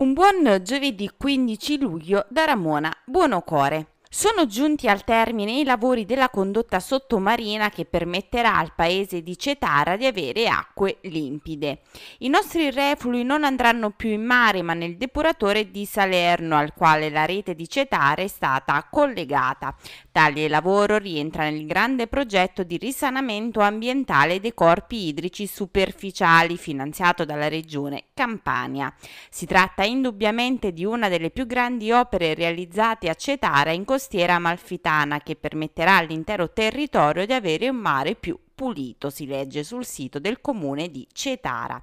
Un buon giovedì 15 luglio da Ramona Buonocore. Sono giunti al termine i lavori della condotta sottomarina che permetterà al paese di Cetara di avere acque limpide. I nostri reflui non andranno più in mare ma nel depuratore di Salerno al quale la rete di Cetara è stata collegata. Tale lavoro rientra nel grande progetto di risanamento ambientale dei corpi idrici superficiali finanziato dalla regione Campania. Si tratta indubbiamente di una delle più grandi opere realizzate a Cetara in costiera amalfitana che permetterà all'intero territorio di avere un mare più pulito, si legge sul sito del comune di Cetara.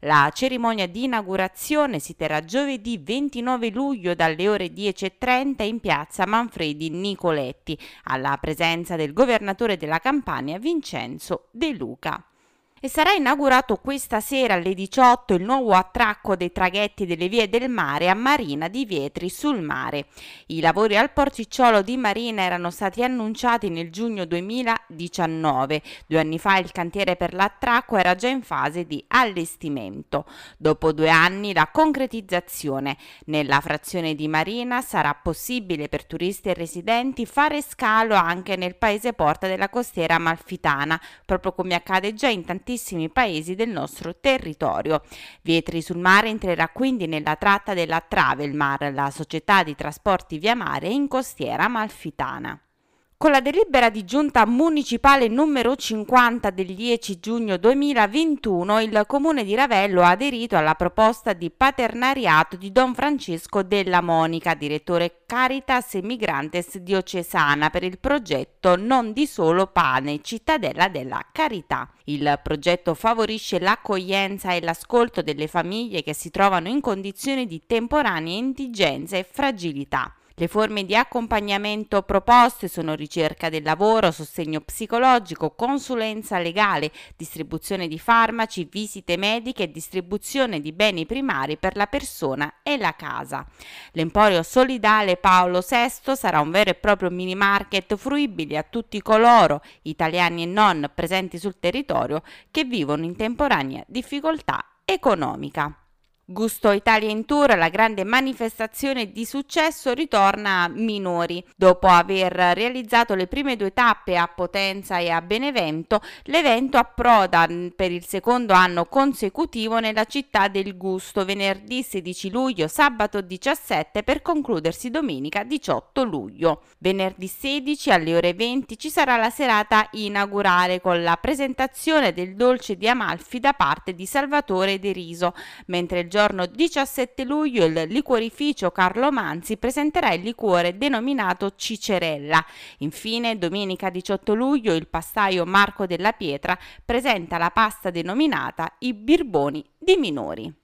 La cerimonia di inaugurazione si terrà giovedì 29 luglio dalle ore 10.30 in piazza Manfredi Nicoletti, alla presenza del governatore della Campania Vincenzo De Luca e sarà inaugurato questa sera alle 18 il nuovo attracco dei traghetti delle vie del mare a Marina di Vietri sul mare. I lavori al porticciolo di Marina erano stati annunciati nel giugno 2019. Due anni fa il cantiere per l'attracco era già in fase di allestimento. Dopo due anni la concretizzazione. Nella frazione di Marina sarà possibile per turisti e residenti fare scalo anche nel paese porta della costiera amalfitana, proprio come accade già in tantissimi tantissimi paesi del nostro territorio. Vietri sul mare entrerà quindi nella tratta della Travelmar, la società di trasporti via mare in costiera malfitana. Con la delibera di giunta municipale numero 50 del 10 giugno 2021, il comune di Ravello ha aderito alla proposta di paternariato di Don Francesco della Monica, direttore Caritas Migrantes diocesana per il progetto Non di solo pane, cittadella della carità. Il progetto favorisce l'accoglienza e l'ascolto delle famiglie che si trovano in condizioni di temporanea indigenza e fragilità. Le forme di accompagnamento proposte sono ricerca del lavoro, sostegno psicologico, consulenza legale, distribuzione di farmaci, visite mediche e distribuzione di beni primari per la persona e la casa. L'Emporio Solidale Paolo VI sarà un vero e proprio mini market fruibile a tutti coloro, italiani e non, presenti sul territorio che vivono in temporanea difficoltà economica. Gusto Italia in Tour, la grande manifestazione di successo, ritorna a Minori. Dopo aver realizzato le prime due tappe a Potenza e a Benevento, l'evento approda per il secondo anno consecutivo nella città del Gusto, venerdì 16 luglio, sabato 17 per concludersi domenica 18 luglio. Venerdì 16 alle ore 20 ci sarà la serata inaugurale con la presentazione del dolce di Amalfi da parte di Salvatore De Riso, mentre il giorno 17 luglio il liquorificio Carlo Manzi presenterà il liquore denominato Cicerella. Infine, domenica 18 luglio, il pastaio Marco della Pietra presenta la pasta denominata I Birboni di Minori.